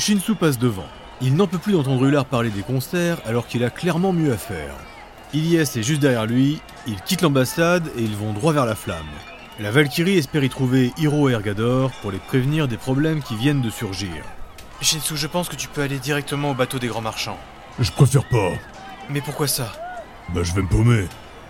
Shinsu passe devant. Il n'en peut plus d'entendre Ular parler des concerts alors qu'il a clairement mieux à faire. Ilyes est juste derrière lui, ils quittent l'ambassade et ils vont droit vers la flamme. La Valkyrie espère y trouver Hiro et Ergador pour les prévenir des problèmes qui viennent de surgir. Shinsu, je pense que tu peux aller directement au bateau des grands marchands. Je préfère pas. Mais pourquoi ça? Bah je vais me paumer.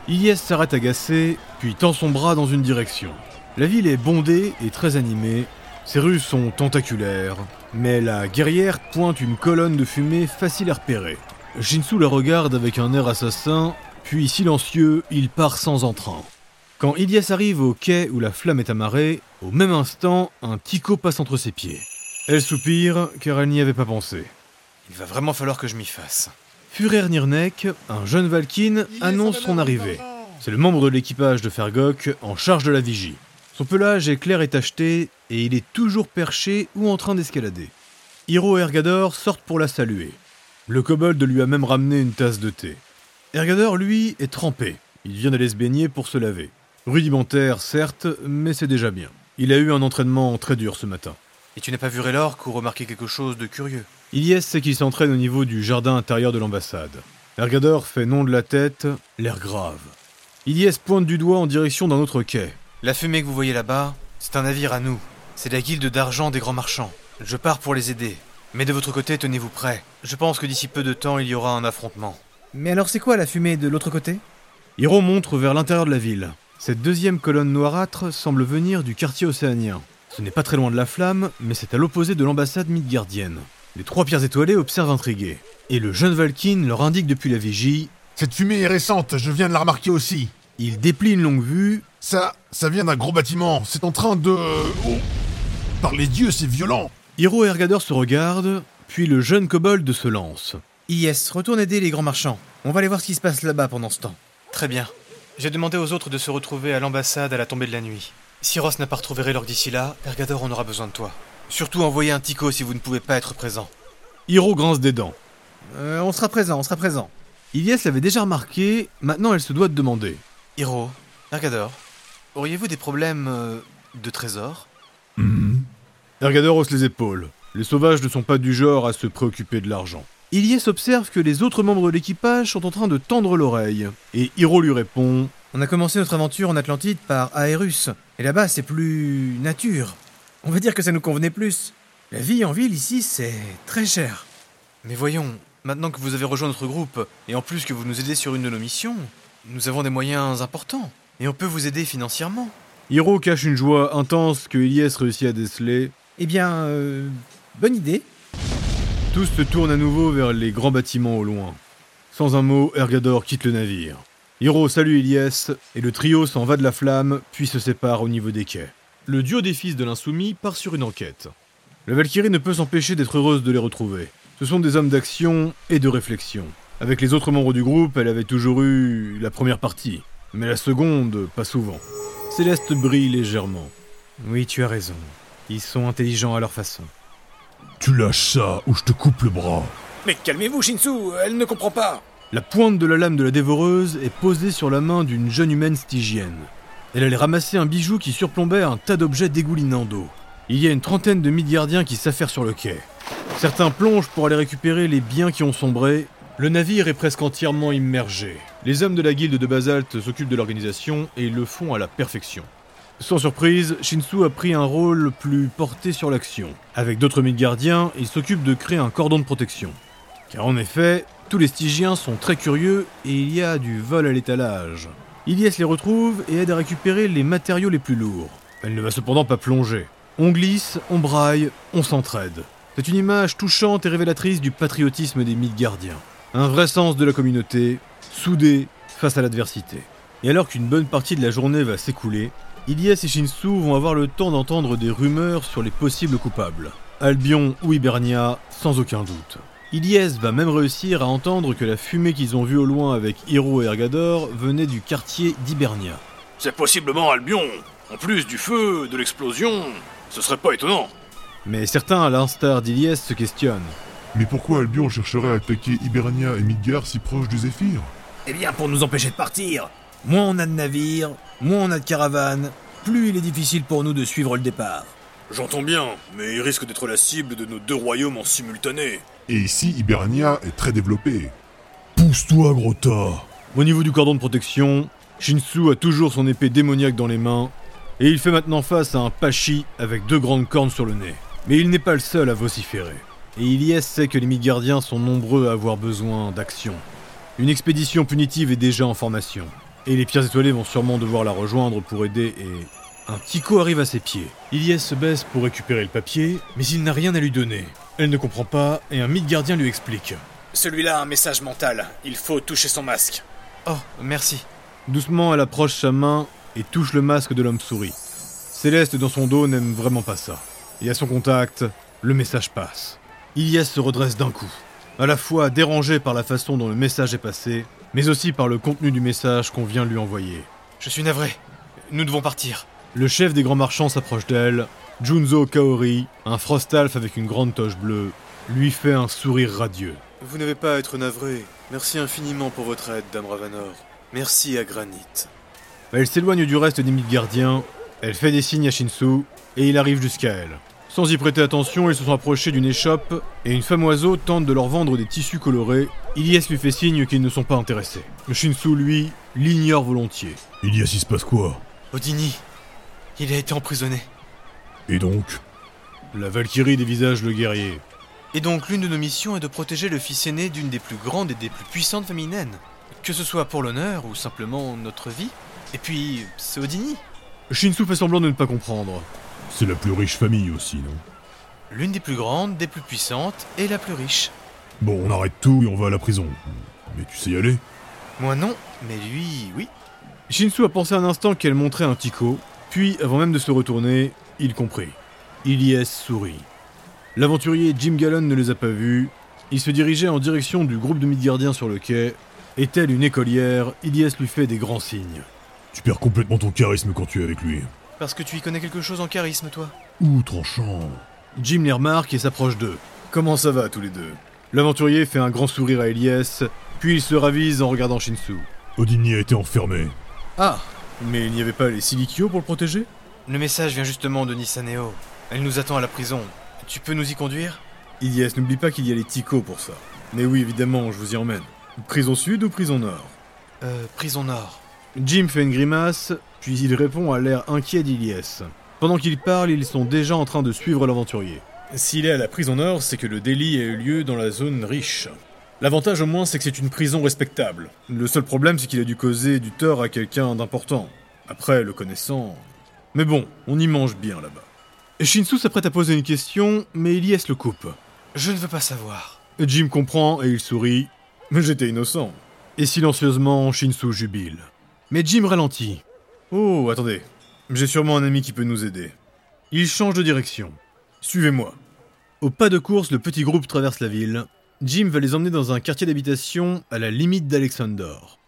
Ilyes s'arrête agacé, puis tend son bras dans une direction. La ville est bondée et très animée, ses rues sont tentaculaires, mais la guerrière pointe une colonne de fumée facile à repérer. Shinsu la regarde avec un air assassin, puis silencieux, il part sans entrain. Quand Ilyes arrive au quai où la flamme est amarrée, au même instant, un tico passe entre ses pieds. Elle soupire, car elle n'y avait pas pensé. Il va vraiment falloir que je m'y fasse. Furer Nirnek, un jeune Valkyne, annonce son arrivée. C'est le membre de l'équipage de Fergok en charge de la vigie. Son pelage est clair et tacheté, et il est toujours perché ou en train d'escalader. Hiro et Ergador sortent pour la saluer. Le kobold lui a même ramené une tasse de thé. Ergador, lui, est trempé. Il vient d'aller se baigner pour se laver. Rudimentaire, certes, mais c'est déjà bien. Il a eu un entraînement très dur ce matin. Et tu n'as pas vu Raylork ou remarqué quelque chose de curieux? Ilyes sait qu'il s'entraîne au niveau du jardin intérieur de l'ambassade. Ergador fait non de la tête, l'air grave. Ilyes pointe du doigt en direction d'un autre quai. La fumée que vous voyez là-bas, c'est un navire à nous. C'est la guilde d'argent des grands marchands. Je pars pour les aider. Mais de votre côté, tenez-vous prêts. Je pense que d'ici peu de temps, il y aura un affrontement. Mais alors c'est quoi la fumée de l'autre côté? Hiro montre vers l'intérieur de la ville. Cette deuxième colonne noirâtre semble venir du quartier océanien. Ce n'est pas très loin de la flamme, mais c'est à l'opposé de l'ambassade midgardienne. Les trois pierres étoilées observent intrigués. Et le jeune Valkyne leur indique depuis la vigie. Cette fumée est récente, je viens de la remarquer aussi. Il déplie une longue vue. Ça, ça vient d'un gros bâtiment. C'est en train de... Oh. Par les dieux, c'est violent. Hiro et Ergador se regardent, puis le jeune kobold se lance. Yes, retourne aider les grands marchands. On va aller voir ce qui se passe là-bas pendant ce temps. Très bien. J'ai demandé aux autres de se retrouver à l'ambassade à la tombée de la nuit. Si Ross n'a pas retrouvé Raylord d'ici là, Ergador en aura besoin de toi. Surtout envoyez un tico si vous ne pouvez pas être présent. Hiro grince des dents. Euh, on sera présent, on sera présent. Ilyes l'avait déjà remarqué, maintenant elle se doit de demander. Hiro, Ergador, auriez-vous des problèmes euh, de trésor? Mhm. Ergador hausse les épaules. Les sauvages ne sont pas du genre à se préoccuper de l'argent. Ilyes observe que les autres membres de l'équipage sont en train de tendre l'oreille. Et Hiro lui répond On a commencé notre aventure en Atlantide par Aerus. Et là-bas, c'est plus nature. On va dire que ça nous convenait plus. La vie en ville ici, c'est très cher. Mais voyons, maintenant que vous avez rejoint notre groupe, et en plus que vous nous aidez sur une de nos missions, nous avons des moyens importants. Et on peut vous aider financièrement. Hiro cache une joie intense que Ilyes réussit à déceler. Eh bien, euh, bonne idée. Tous se tournent à nouveau vers les grands bâtiments au loin. Sans un mot, Ergador quitte le navire. Hiro salue Ilyes, et le trio s'en va de la flamme, puis se sépare au niveau des quais. Le duo des fils de l'insoumis part sur une enquête. La Valkyrie ne peut s'empêcher d'être heureuse de les retrouver. Ce sont des hommes d'action et de réflexion. Avec les autres membres du groupe, elle avait toujours eu la première partie, mais la seconde, pas souvent. Céleste brille légèrement. Oui, tu as raison. Ils sont intelligents à leur façon. Tu lâches ça ou je te coupe le bras. Mais calmez-vous, Shinsu, elle ne comprend pas. La pointe de la lame de la dévoreuse est posée sur la main d'une jeune humaine stygienne. Elle allait ramasser un bijou qui surplombait un tas d'objets dégoulinant d'eau. Il y a une trentaine de Midgardiens qui s'affairent sur le quai. Certains plongent pour aller récupérer les biens qui ont sombré. Le navire est presque entièrement immergé. Les hommes de la guilde de basalte s'occupent de l'organisation et le font à la perfection. Sans surprise, Shinsu a pris un rôle plus porté sur l'action. Avec d'autres Midgardiens, il s'occupe de créer un cordon de protection. Car en effet, tous les Stygiens sont très curieux et il y a du vol à l'étalage. Ilyes les retrouve et aide à récupérer les matériaux les plus lourds. Elle ne va cependant pas plonger. On glisse, on braille, on s'entraide. C'est une image touchante et révélatrice du patriotisme des Midgardiens. Un vrai sens de la communauté, soudé face à l'adversité. Et alors qu'une bonne partie de la journée va s'écouler, Ilyes et Shinsu vont avoir le temps d'entendre des rumeurs sur les possibles coupables. Albion ou Hibernia, sans aucun doute. Ilyes va même réussir à entendre que la fumée qu'ils ont vue au loin avec Hiro et Ergador venait du quartier d'Hibernia. C'est possiblement Albion. En plus du feu, de l'explosion, ce serait pas étonnant. Mais certains, à l'instar d'Ilyes, se questionnent. Mais pourquoi Albion chercherait à attaquer Hibernia et Midgard si proches du Zéphyr? Eh bien, pour nous empêcher de partir. Moins on a de navires, moins on a de caravanes, plus il est difficile pour nous de suivre le départ. J'entends bien, mais il risque d'être la cible de nos deux royaumes en simultané. Et ici, Hibernia est très développée. Pousse-toi, gros tas Au niveau du cordon de protection, Shinsu a toujours son épée démoniaque dans les mains, et il fait maintenant face à un Pachi avec deux grandes cornes sur le nez. Mais il n'est pas le seul à vociférer. Et Ilyes sait que les Midgardiens sont nombreux à avoir besoin d'action. Une expédition punitive est déjà en formation. Et les pierres étoilées vont sûrement devoir la rejoindre pour aider et... Un Tico arrive à ses pieds. Ilyes se baisse pour récupérer le papier, mais il n'a rien à lui donner. Elle ne comprend pas, et un Midgardien lui explique. Celui-là a un message mental. Il faut toucher son masque. Oh, merci. Doucement, elle approche sa main et touche le masque de l'homme-souris. Céleste dans son dos n'aime vraiment pas ça. Et à son contact, le message passe. Ilias se redresse d'un coup, à la fois dérangé par la façon dont le message est passé, mais aussi par le contenu du message qu'on vient lui envoyer. Je suis navré. Nous devons partir. Le chef des grands marchands s'approche d'elle. Junzo Kaori, un frostalf avec une grande toche bleue, lui fait un sourire radieux. Vous n'avez pas à être navré. Merci infiniment pour votre aide, Dame Ravanor. Merci à Granit. Elle s'éloigne du reste des Midgardiens, elle fait des signes à Shinsu, et il arrive jusqu'à elle. Sans y prêter attention, ils se sont approchés d'une échoppe, et une femme oiseau tente de leur vendre des tissus colorés. Ilyes lui fait signe qu'ils ne sont pas intéressés. Shinsu, lui, l'ignore volontiers. Ilias, il se passe quoi? Odini, il a été emprisonné. Et donc? La Valkyrie dévisage le guerrier. Et donc l'une de nos missions est de protéger le fils aîné d'une des plus grandes et des plus puissantes familles naines. Que ce soit pour l'honneur ou simplement notre vie. Et puis, c'est Odini. Shinsu fait semblant de ne pas comprendre. C'est la plus riche famille aussi, non? L'une des plus grandes, des plus puissantes et la plus riche. Bon, on arrête tout et on va à la prison. Mais tu sais y aller? Moi non, mais lui, oui. Shinsu a pensé un instant qu'elle montrait un Tico, puis, avant même de se retourner, il comprit. Ilyes sourit. L'aventurier Jim Gallon ne les a pas vus. Il se dirigeait en direction du groupe de Midgardiens sur le quai. Et telle une écolière, Ilyes lui fait des grands signes. Tu perds complètement ton charisme quand tu es avec lui. Parce que tu y connais quelque chose en charisme, toi. Ouh, tranchant. Jim les remarque et s'approche d'eux. Comment ça va tous les deux? L'aventurier fait un grand sourire à Elias, puis il se ravise en regardant Shinsu. Odini a été enfermé. Ah Mais il n'y avait pas les Silikyo pour le protéger? Le message vient justement de Nisaneo. Elle nous attend à la prison. Tu peux nous y conduire? Ilias, n'oublie pas qu'il y a les Tico pour ça. Mais oui, évidemment, je vous y emmène. Prison sud ou prison nord? Euh, prison nord. Jim fait une grimace, puis il répond à l'air inquiet d'Ilias. Pendant qu'il parle, ils sont déjà en train de suivre l'aventurier. S'il est à la prison nord, c'est que le délit a eu lieu dans la zone riche. L'avantage au moins, c'est que c'est une prison respectable. Le seul problème, c'est qu'il a dû causer du tort à quelqu'un d'important. Après, le connaissant... Mais bon, on y mange bien là-bas. Shinsu s'apprête à poser une question, mais Elias le coupe. Je ne veux pas savoir. Jim comprend et il sourit. Mais j'étais innocent. Et silencieusement, Shinsu jubile. Mais Jim ralentit. Oh, attendez. J'ai sûrement un ami qui peut nous aider. Il change de direction. Suivez-moi. Au pas de course, le petit groupe traverse la ville. Jim va les emmener dans un quartier d'habitation à la limite d'Alexandor.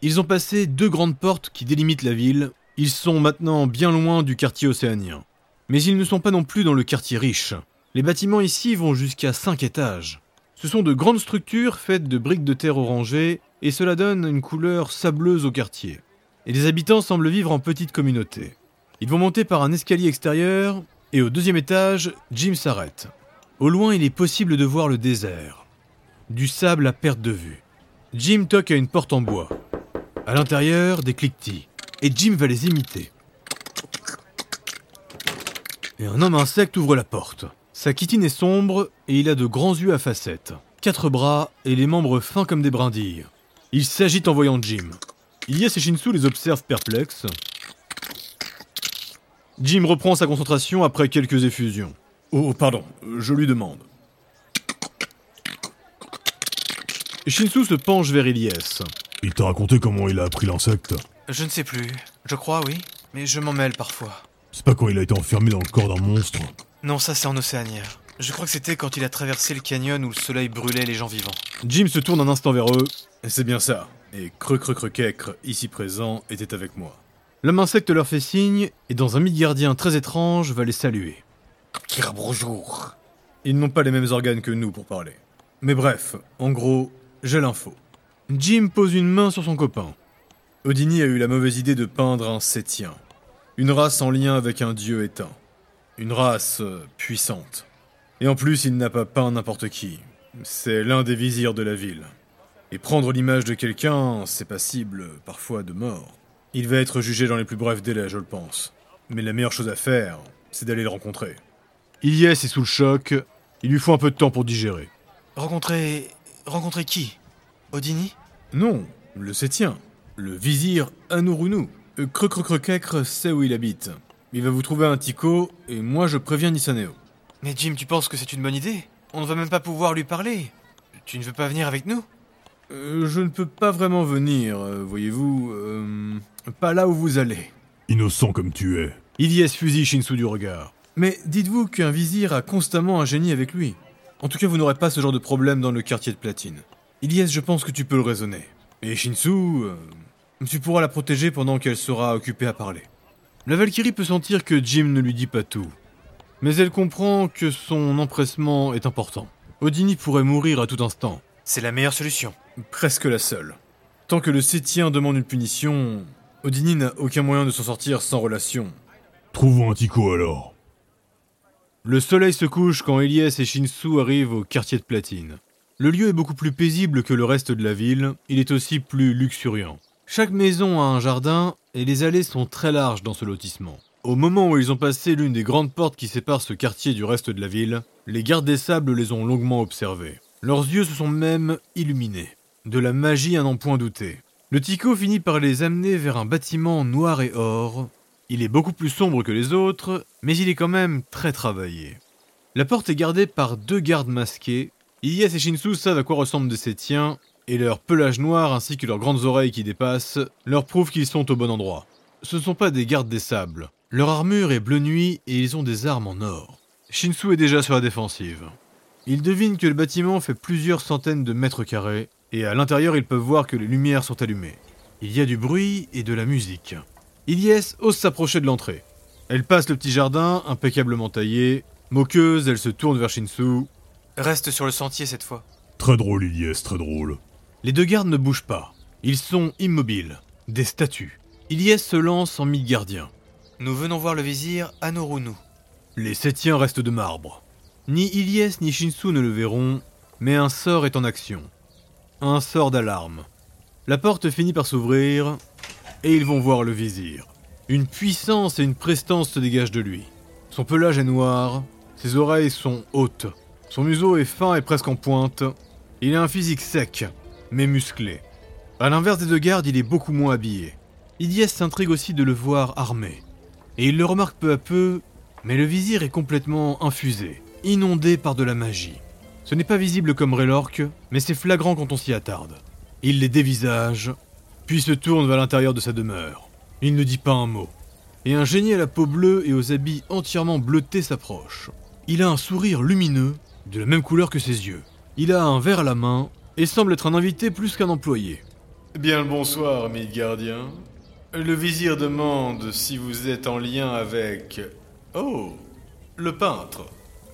Ils ont passé deux grandes portes qui délimitent la ville. Ils sont maintenant bien loin du quartier océanien. Mais ils ne sont pas non plus dans le quartier riche. Les bâtiments ici vont jusqu'à 5 étages. Ce sont de grandes structures faites de briques de terre orangées, et cela donne une couleur sableuse au quartier. Et les habitants semblent vivre en petite communauté. Ils vont monter par un escalier extérieur, et au deuxième étage, Jim s'arrête. Au loin, il est possible de voir le désert. Du sable à perte de vue. Jim toque à une porte en bois. À l'intérieur, des cliquetis. Et Jim va les imiter. Et un homme insecte ouvre la porte. Sa chitine est sombre et il a de grands yeux à facettes, quatre bras et les membres fins comme des brindilles. Il s'agite en voyant Jim. Ilyes et Shinsu les observent perplexes. Jim reprend sa concentration après quelques effusions. Oh, pardon, je lui demande. Shinsu se penche vers Ilyes. Il t'a raconté comment il a appris l'insecte Je ne sais plus. Je crois, oui. Mais je m'en mêle parfois. C'est pas quand il a été enfermé dans le corps d'un monstre Non, ça c'est en océanière. Je crois que c'était quand il a traversé le canyon où le soleil brûlait les gens vivants. Jim se tourne un instant vers eux. C'est bien ça. Et Creux Creux Creux ici présent, était avec moi. L'homme insecte leur fait signe, et dans un Midgardien très étrange, va les saluer. bonjour. Ils n'ont pas les mêmes organes que nous pour parler. Mais bref, en gros, j'ai l'info. Jim pose une main sur son copain. Odini a eu la mauvaise idée de peindre un Sétien, une race en lien avec un dieu éteint. Une race euh, puissante. Et en plus, il n'a pas peint n'importe qui. C'est l'un des vizirs de la ville. Et prendre l'image de quelqu'un, c'est passible parfois de mort. Il va être jugé dans les plus brefs délais, je le pense. Mais la meilleure chose à faire, c'est d'aller le rencontrer. Ilyes est sous le choc, il lui faut un peu de temps pour digérer. Rencontrer. rencontrer qui? Odini? Non, le septien. Le vizir Anourounou. Euh, Creux-creux-creux-quècre sait où il habite. Il va vous trouver un tico, et moi je préviens Nissaneo. Mais Jim, tu penses que c'est une bonne idée? On ne va même pas pouvoir lui parler. Tu ne veux pas venir avec nous? Euh, je ne peux pas vraiment venir, euh, voyez-vous. euh, pas là où vous allez. Innocent comme tu es. Ilyes fusille Shinsu du regard. Mais dites-vous qu'un vizir a constamment un génie avec lui. En tout cas, vous n'aurez pas ce genre de problème dans le quartier de Platine. Ilyes, je pense que tu peux le raisonner. Et Shinsu, euh, tu pourras la protéger pendant qu'elle sera occupée à parler. La Valkyrie peut sentir que Jim ne lui dit pas tout. Mais elle comprend que son empressement est important. Odini pourrait mourir à tout instant. C'est la meilleure solution. Presque la seule. Tant que le Sétien demande une punition, Odini n'a aucun moyen de s'en sortir sans relation. Trouvons un tico alors. Le soleil se couche quand Elias et Shinsu arrivent au quartier de Platine. Le lieu est beaucoup plus paisible que le reste de la ville, il est aussi plus luxuriant. Chaque maison a un jardin et les allées sont très larges dans ce lotissement. Au moment où ils ont passé l'une des grandes portes qui séparent ce quartier du reste de la ville, les gardes des sables les ont longuement observés. Leurs yeux se sont même illuminés. De la magie à n'en point douter. Le Tico finit par les amener vers un bâtiment noir et or. Il est beaucoup plus sombre que les autres, mais il est quand même très travaillé. La porte est gardée par deux gardes masqués. Ilyes et Shinsu savent à quoi ressemblent de ces tiens, et leur pelage noir ainsi que leurs grandes oreilles qui dépassent leur prouvent qu'ils sont au bon endroit. Ce ne sont pas des gardes des sables. Leur armure est bleu nuit et ils ont des armes en or. Shinsu est déjà sur la défensive. Ils devinent que le bâtiment fait plusieurs centaines de mètres carrés, et à l'intérieur ils peuvent voir que les lumières sont allumées. Il y a du bruit et de la musique. Ilyes ose s'approcher de l'entrée. Elle passe le petit jardin, impeccablement taillé. Moqueuse, elle se tourne vers Shinsu. Reste sur le sentier cette fois. Très drôle, Ilyes, très drôle. Les deux gardes ne bougent pas. Ils sont immobiles, des statues. Ilyes se lance en mi-gardien. Nous venons voir le vizir Anorunu. Les septiens restent de marbre. Ni Ilyes ni Shinsu ne le verront, mais un sort est en action. Un sort d'alarme. La porte finit par s'ouvrir, et ils vont voir le vizir. Une puissance et une prestance se dégagent de lui. Son pelage est noir, ses oreilles sont hautes, son museau est fin et presque en pointe. Il a un physique sec, mais musclé. À l'inverse des deux gardes, il est beaucoup moins habillé. Ilyes s'intrigue aussi de le voir armé. Et il le remarque peu à peu, mais le vizir est complètement infusé, inondé par de la magie. Ce n'est pas visible comme Raylork, mais c'est flagrant quand on s'y attarde. Il les dévisage, puis se tourne vers l'intérieur de sa demeure. Il ne dit pas un mot. Et un génie à la peau bleue et aux habits entièrement bleutés s'approche. Il a un sourire lumineux, de la même couleur que ses yeux. Il a un verre à la main et semble être un invité plus qu'un employé. Bien le bonsoir, mes gardiens. Le vizir demande si vous êtes en lien avec... Oh, le peintre.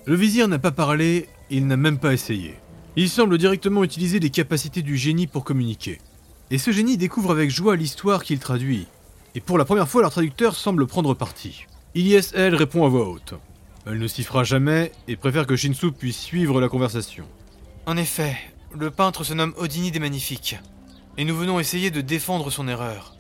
Le vizir n'a pas parlé, il n'a même pas essayé. Il semble directement utiliser les capacités du génie pour communiquer. Et ce génie découvre avec joie l'histoire qu'il traduit. Et pour la première fois, leur traducteur semble prendre parti. Ilyes, elle, répond à voix haute. Elle ne s'y fera jamais et préfère que Shinsu puisse suivre la conversation. En effet, le peintre se nomme Odini des Magnifiques. Et nous venons essayer de défendre son erreur.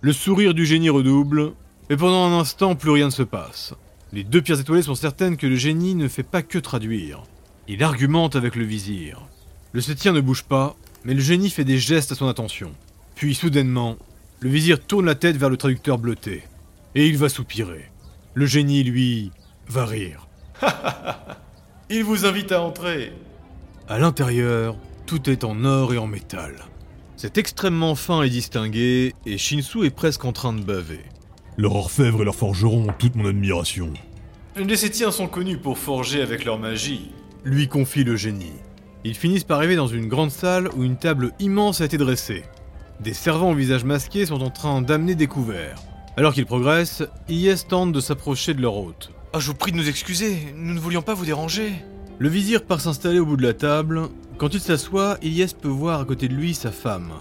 Le sourire du génie redouble, et pendant un instant, plus rien ne se passe. Les deux pierres étoilées sont certaines que le génie ne fait pas que traduire. Il argumente avec le vizir. Le septien ne bouge pas, mais le génie fait des gestes à son attention. Puis, soudainement, le vizir tourne la tête vers le traducteur bleuté. Et il va soupirer. Le génie, lui, va rire. il vous invite à entrer. À l'intérieur, tout est en or et en métal. C'est extrêmement fin et distingué, et Shinsu est presque en train de baver. Leur orfèvre et leur forgeron ont toute mon admiration. Les Sétiens sont connus pour forger avec leur magie, lui confie le génie. Ils finissent par arriver dans une grande salle où une table immense a été dressée. Des servants au visage masqué sont en train d'amener des couverts. Alors qu'ils progressent, Ilyes tente de s'approcher de leur hôte. Oh, je vous prie de nous excuser, nous ne voulions pas vous déranger. Le vizir part s'installer au bout de la table. Quand il s'assoit, Ilyes peut voir à côté de lui sa femme.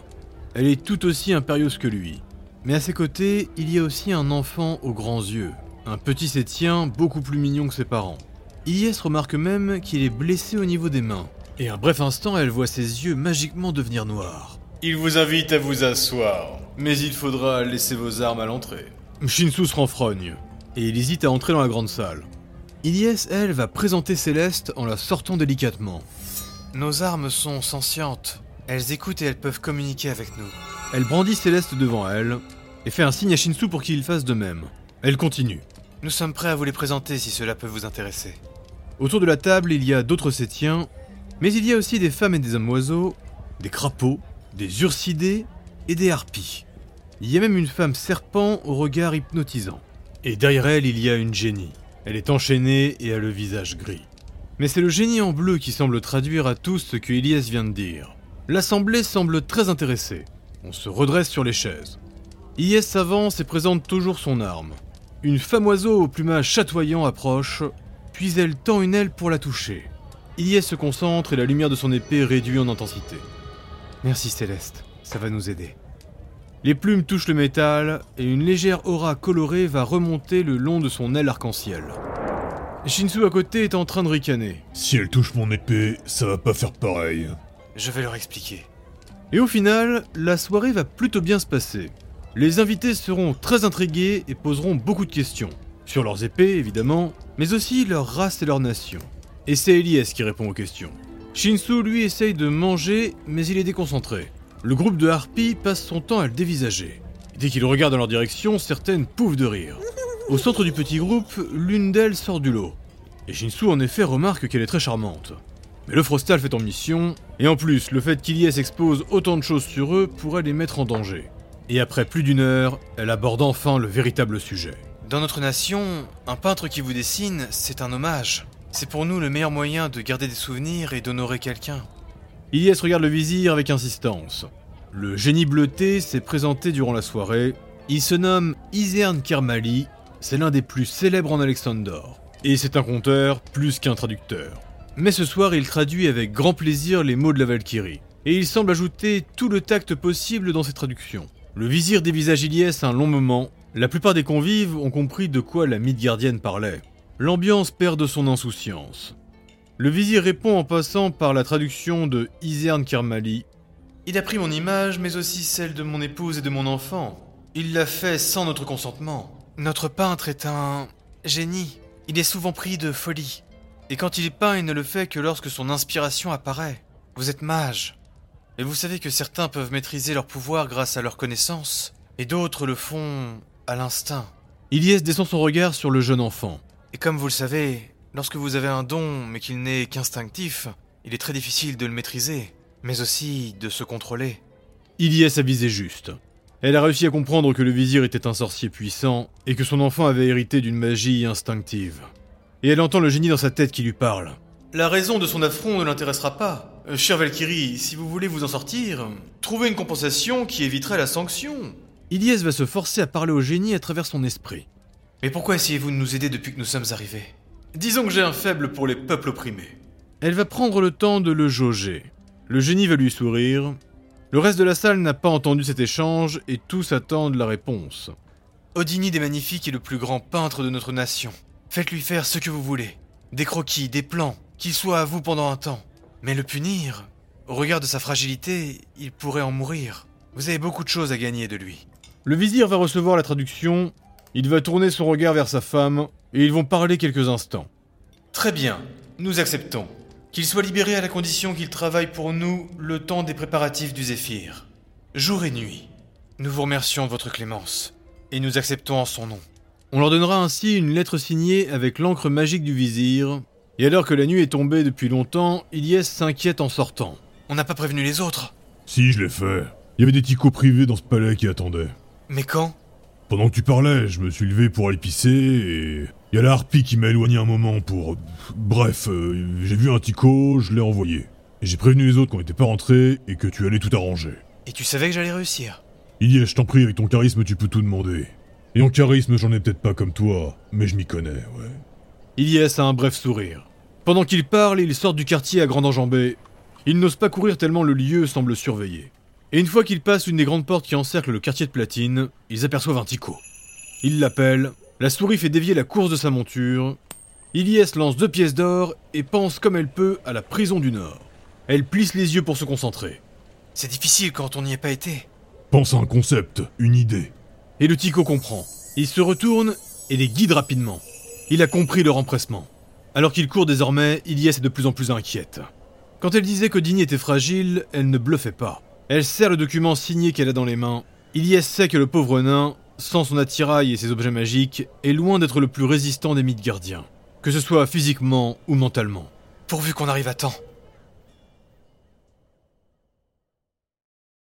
Elle est tout aussi impérieuse que lui. Mais à ses côtés, il y a aussi un enfant aux grands yeux. un petit sétien beaucoup plus mignon que ses parents. Ilyes remarque même qu'il est blessé au niveau des mains, et un bref instant elle voit ses yeux magiquement devenir noirs. Il vous invite à vous asseoir, mais il faudra laisser vos armes à l'entrée. Shinsu se renfrogne, et il hésite à entrer dans la grande salle. Ilyes, elle, va présenter Céleste en la sortant délicatement. Nos armes sont sentientes. Elles écoutent et elles peuvent communiquer avec nous. Elle brandit Céleste devant elle, et fait un signe à Shinsu pour qu'il fasse de même. Elle continue. Nous sommes prêts à vous les présenter si cela peut vous intéresser. Autour de la table, il y a d'autres sétiens, mais il y a aussi des femmes et des hommes oiseaux, des crapauds, des ursidés et des harpies. Il y a même une femme serpent au regard hypnotisant. Et derrière elle, il y a une génie. Elle est enchaînée et a le visage gris. Mais c'est le génie en bleu qui semble traduire à tous ce que Elias vient de dire. L'assemblée semble très intéressée. On se redresse sur les chaises. Ilyes s'avance et présente toujours son arme. Une femme oiseau au plumage chatoyant approche, puis elle tend une aile pour la toucher. Ilyes se concentre et la lumière de son épée réduit en intensité. Merci Céleste, ça va nous aider. Les plumes touchent le métal et une légère aura colorée va remonter le long de son aile arc-en-ciel. Shinsu à côté est en train de ricaner. Si elle touche mon épée, ça va pas faire pareil. Je vais leur expliquer. Et au final, la soirée va plutôt bien se passer. Les invités seront très intrigués et poseront beaucoup de questions. Sur leurs épées, évidemment, mais aussi leur race et leur nation. Et c'est Elias qui répond aux questions. Shinsu, lui, essaye de manger, mais il est déconcentré. Le groupe de harpies passe son temps à le dévisager. Dès qu'il regarde dans leur direction, certaines pouffent de rire. Au centre du petit groupe, l'une d'elles sort du lot. Et Shinsu en effet remarque qu'elle est très charmante. Mais le Frostal fait en mission, et en plus, le fait qu'Ilias expose autant de choses sur eux pourrait les mettre en danger. Et après plus d'une heure, elle aborde enfin le véritable sujet. Dans notre nation, un peintre qui vous dessine, c'est un hommage. C'est pour nous le meilleur moyen de garder des souvenirs et d'honorer quelqu'un. Ilias regarde le vizir avec insistance. Le génie bleuté s'est présenté durant la soirée. Il se nomme Isern Kermali, c'est l'un des plus célèbres en Alexandor. Et c'est un conteur plus qu'un traducteur. Mais ce soir, il traduit avec grand plaisir les mots de la Valkyrie. Et il semble ajouter tout le tact possible dans ses traductions. Le vizir dévisage Ilias un long moment. La plupart des convives ont compris de quoi la Midgardienne parlait. L'ambiance perd de son insouciance. Le vizir répond en passant par la traduction de Isern Kermali. Il a pris mon image, mais aussi celle de mon épouse et de mon enfant. Il l'a fait sans notre consentement. Notre peintre est un génie. Il est souvent pris de folie. Et quand il peint, il ne le fait que lorsque son inspiration apparaît. Vous êtes mage. Et vous savez que certains peuvent maîtriser leur pouvoir grâce à leur connaissance, et d'autres le font à l'instinct. Ilias descend son regard sur le jeune enfant. Et comme vous le savez, lorsque vous avez un don mais qu'il n'est qu'instinctif, il est très difficile de le maîtriser, mais aussi de se contrôler. Ilias a visé juste. Elle a réussi à comprendre que le vizir était un sorcier puissant et que son enfant avait hérité d'une magie instinctive. Et elle entend le génie dans sa tête qui lui parle. La raison de son affront ne l'intéressera pas. Euh, cher Valkyrie, si vous voulez vous en sortir, trouvez une compensation qui éviterait la sanction. Ilias va se forcer à parler au génie à travers son esprit. Mais pourquoi essayez-vous de nous aider depuis que nous sommes arrivés? Disons que j'ai un faible pour les peuples opprimés. Elle va prendre le temps de le jauger. Le génie va lui sourire. Le reste de la salle n'a pas entendu cet échange et tous attendent la réponse. Odini des Magnifiques est le plus grand peintre de notre nation. Faites-lui faire ce que vous voulez. Des croquis, des plans, qu'il soit à vous pendant un temps. Mais le punir, au regard de sa fragilité, il pourrait en mourir. Vous avez beaucoup de choses à gagner de lui. Le vizir va recevoir la traduction, il va tourner son regard vers sa femme, et ils vont parler quelques instants. Très bien, nous acceptons. Qu'il soit libéré à la condition qu'il travaille pour nous le temps des préparatifs du Zéphyr. Jour et nuit. Nous vous remercions de votre clémence, et nous acceptons en son nom. On leur donnera ainsi une lettre signée avec l'encre magique du vizir, et alors que la nuit est tombée depuis longtemps, Ilyes s'inquiète en sortant. On n'a pas prévenu les autres. Si, je l'ai fait. Il y avait des ticots privés dans ce palais qui attendaient. Mais quand? Pendant que tu parlais, je me suis levé pour aller pisser et... Il y a la harpie qui m'a éloigné un moment pour... Bref, euh, j'ai vu un tico, je l'ai envoyé. Et j'ai prévenu les autres qu'on n'était pas rentrés et que tu allais tout arranger. Et tu savais que j'allais réussir? Ilyes, je t'en prie, avec ton charisme, tu peux tout demander. Et en charisme, j'en ai peut-être pas comme toi, mais je m'y connais, ouais. Ilyes a un bref sourire. Pendant qu'il parle, il sort du quartier à grande enjambée. Il n'ose pas courir tellement le lieu semble surveillé. Et une fois qu'ils passent une des grandes portes qui encerclent le quartier de Platine, ils aperçoivent un Tico. Ils l'appellent, La souris fait dévier la course de sa monture. Ilyes lance deux pièces d'or et pense comme elle peut à la prison du Nord. Elle plisse les yeux pour se concentrer. C'est difficile quand on n'y est pas été. Pense à un concept, une idée. Et le Tico comprend. Il se retourne et les guide rapidement. Il a compris leur empressement. Alors qu'il court désormais, Ilyes est de plus en plus inquiète. Quand elle disait que Dini était fragile, elle ne bluffait pas. Elle serre le document signé qu'elle a dans les mains. Ilyes sait que le pauvre nain, sans son attirail et ses objets magiques, est loin d'être le plus résistant des mythes gardiens. Que ce soit physiquement ou mentalement. Pourvu qu'on arrive à temps.